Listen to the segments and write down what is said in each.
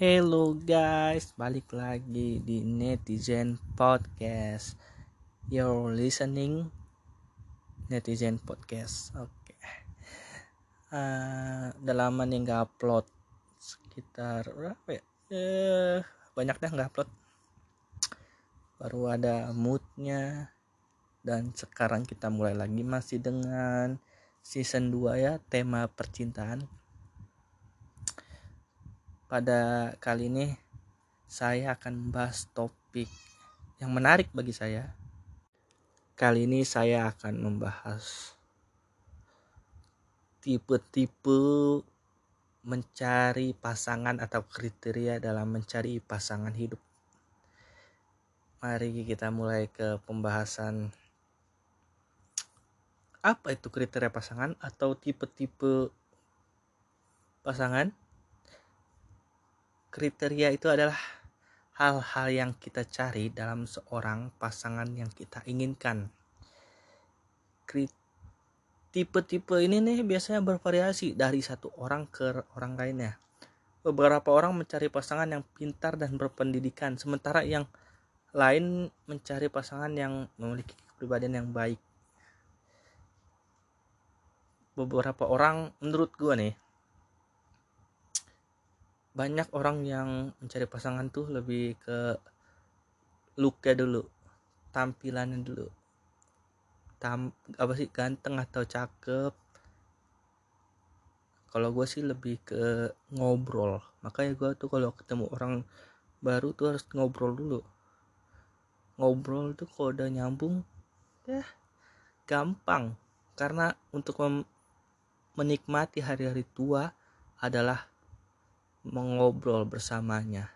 Hello guys, balik lagi di Netizen Podcast. You're listening Netizen Podcast. Oke. Okay. Uh, udah lama nih nggak upload sekitar berapa ya? Eh, banyak dah nggak upload. Baru ada moodnya dan sekarang kita mulai lagi masih dengan season 2 ya tema percintaan pada kali ini saya akan membahas topik yang menarik bagi saya. Kali ini saya akan membahas tipe-tipe mencari pasangan atau kriteria dalam mencari pasangan hidup. Mari kita mulai ke pembahasan apa itu kriteria pasangan atau tipe-tipe pasangan kriteria itu adalah hal-hal yang kita cari dalam seorang pasangan yang kita inginkan. Tipe-tipe ini nih biasanya bervariasi dari satu orang ke orang lainnya. Beberapa orang mencari pasangan yang pintar dan berpendidikan, sementara yang lain mencari pasangan yang memiliki kepribadian yang baik. Beberapa orang menurut gue nih banyak orang yang mencari pasangan tuh lebih ke looknya dulu tampilannya dulu. Tam apa sih ganteng atau cakep. Kalau gue sih lebih ke ngobrol. Makanya gue tuh kalau ketemu orang baru tuh harus ngobrol dulu. Ngobrol tuh kalau udah nyambung ya gampang. Karena untuk menikmati hari-hari tua adalah mengobrol bersamanya.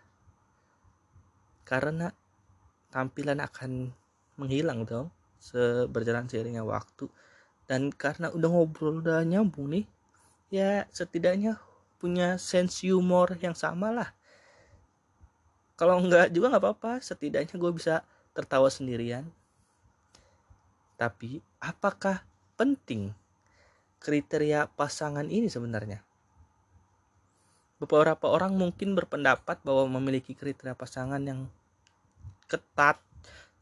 Karena tampilan akan menghilang dong seberjalan seiringnya waktu. Dan karena udah ngobrol udah nyambung nih ya setidaknya punya sense humor yang sama lah. Kalau enggak juga nggak apa-apa setidaknya gue bisa tertawa sendirian. Tapi apakah penting kriteria pasangan ini sebenarnya beberapa orang mungkin berpendapat bahwa memiliki kriteria pasangan yang ketat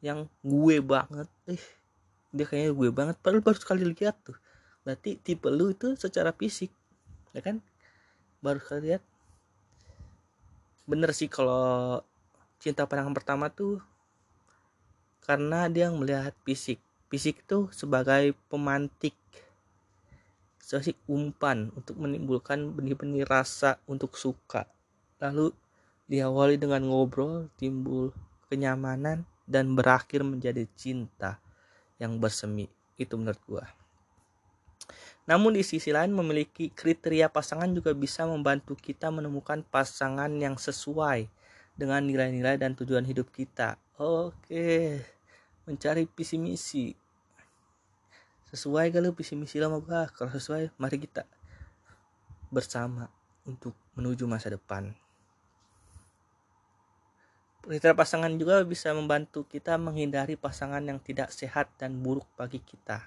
yang gue banget. Eh dia kayaknya gue banget. Padahal baru sekali lihat tuh. Berarti tipe lu itu secara fisik ya kan? Baru sekali lihat. Bener sih kalau cinta pandangan pertama tuh karena dia melihat fisik. Fisik tuh sebagai pemantik sih umpan untuk menimbulkan benih-benih rasa untuk suka. Lalu diawali dengan ngobrol, timbul kenyamanan dan berakhir menjadi cinta yang bersemi. Itu menurut gua. Namun di sisi lain memiliki kriteria pasangan juga bisa membantu kita menemukan pasangan yang sesuai dengan nilai-nilai dan tujuan hidup kita. Oke, mencari visi misi sesuai kalau visi misi lama gua. Kalau sesuai mari kita bersama untuk menuju masa depan. Kriteria pasangan juga bisa membantu kita menghindari pasangan yang tidak sehat dan buruk bagi kita.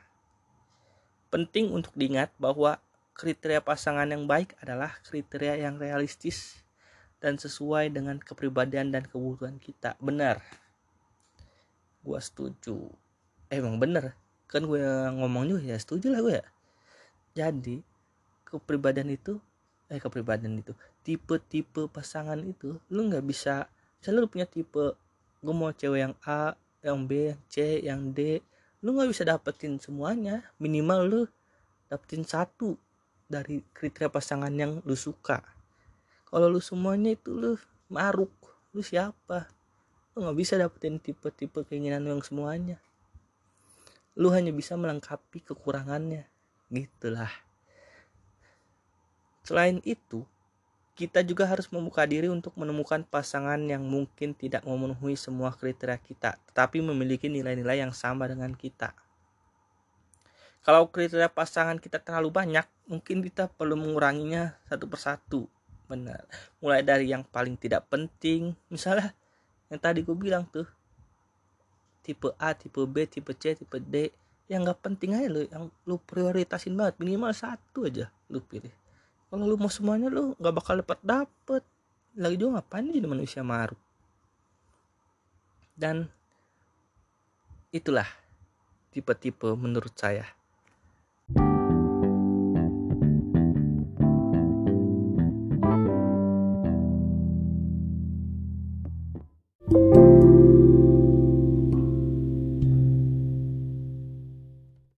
Penting untuk diingat bahwa kriteria pasangan yang baik adalah kriteria yang realistis dan sesuai dengan kepribadian dan kebutuhan kita. Benar. Gua setuju. Emang bener kan gue ngomong juga ya setuju lah gue ya. Jadi kepribadian itu eh kepribadian itu tipe-tipe pasangan itu lu nggak bisa misalnya lu punya tipe gue mau cewek yang A yang B yang C yang D lu nggak bisa dapetin semuanya. Minimal lu dapetin satu dari kriteria pasangan yang lu suka. Kalau lu semuanya itu lu maruk lu siapa? Lu nggak bisa dapetin tipe-tipe keinginan lu yang semuanya lu hanya bisa melengkapi kekurangannya gitulah selain itu kita juga harus membuka diri untuk menemukan pasangan yang mungkin tidak memenuhi semua kriteria kita, tetapi memiliki nilai-nilai yang sama dengan kita. Kalau kriteria pasangan kita terlalu banyak, mungkin kita perlu menguranginya satu persatu. Benar. Mulai dari yang paling tidak penting, misalnya yang tadi gue bilang tuh, tipe A tipe B tipe C tipe D yang nggak penting aja lo yang lu prioritasin banget minimal satu aja lu pilih. Kalau lu mau semuanya lu nggak bakal dapat dapet. Lagi juga ngapain jadi manusia maruk dan itulah tipe-tipe menurut saya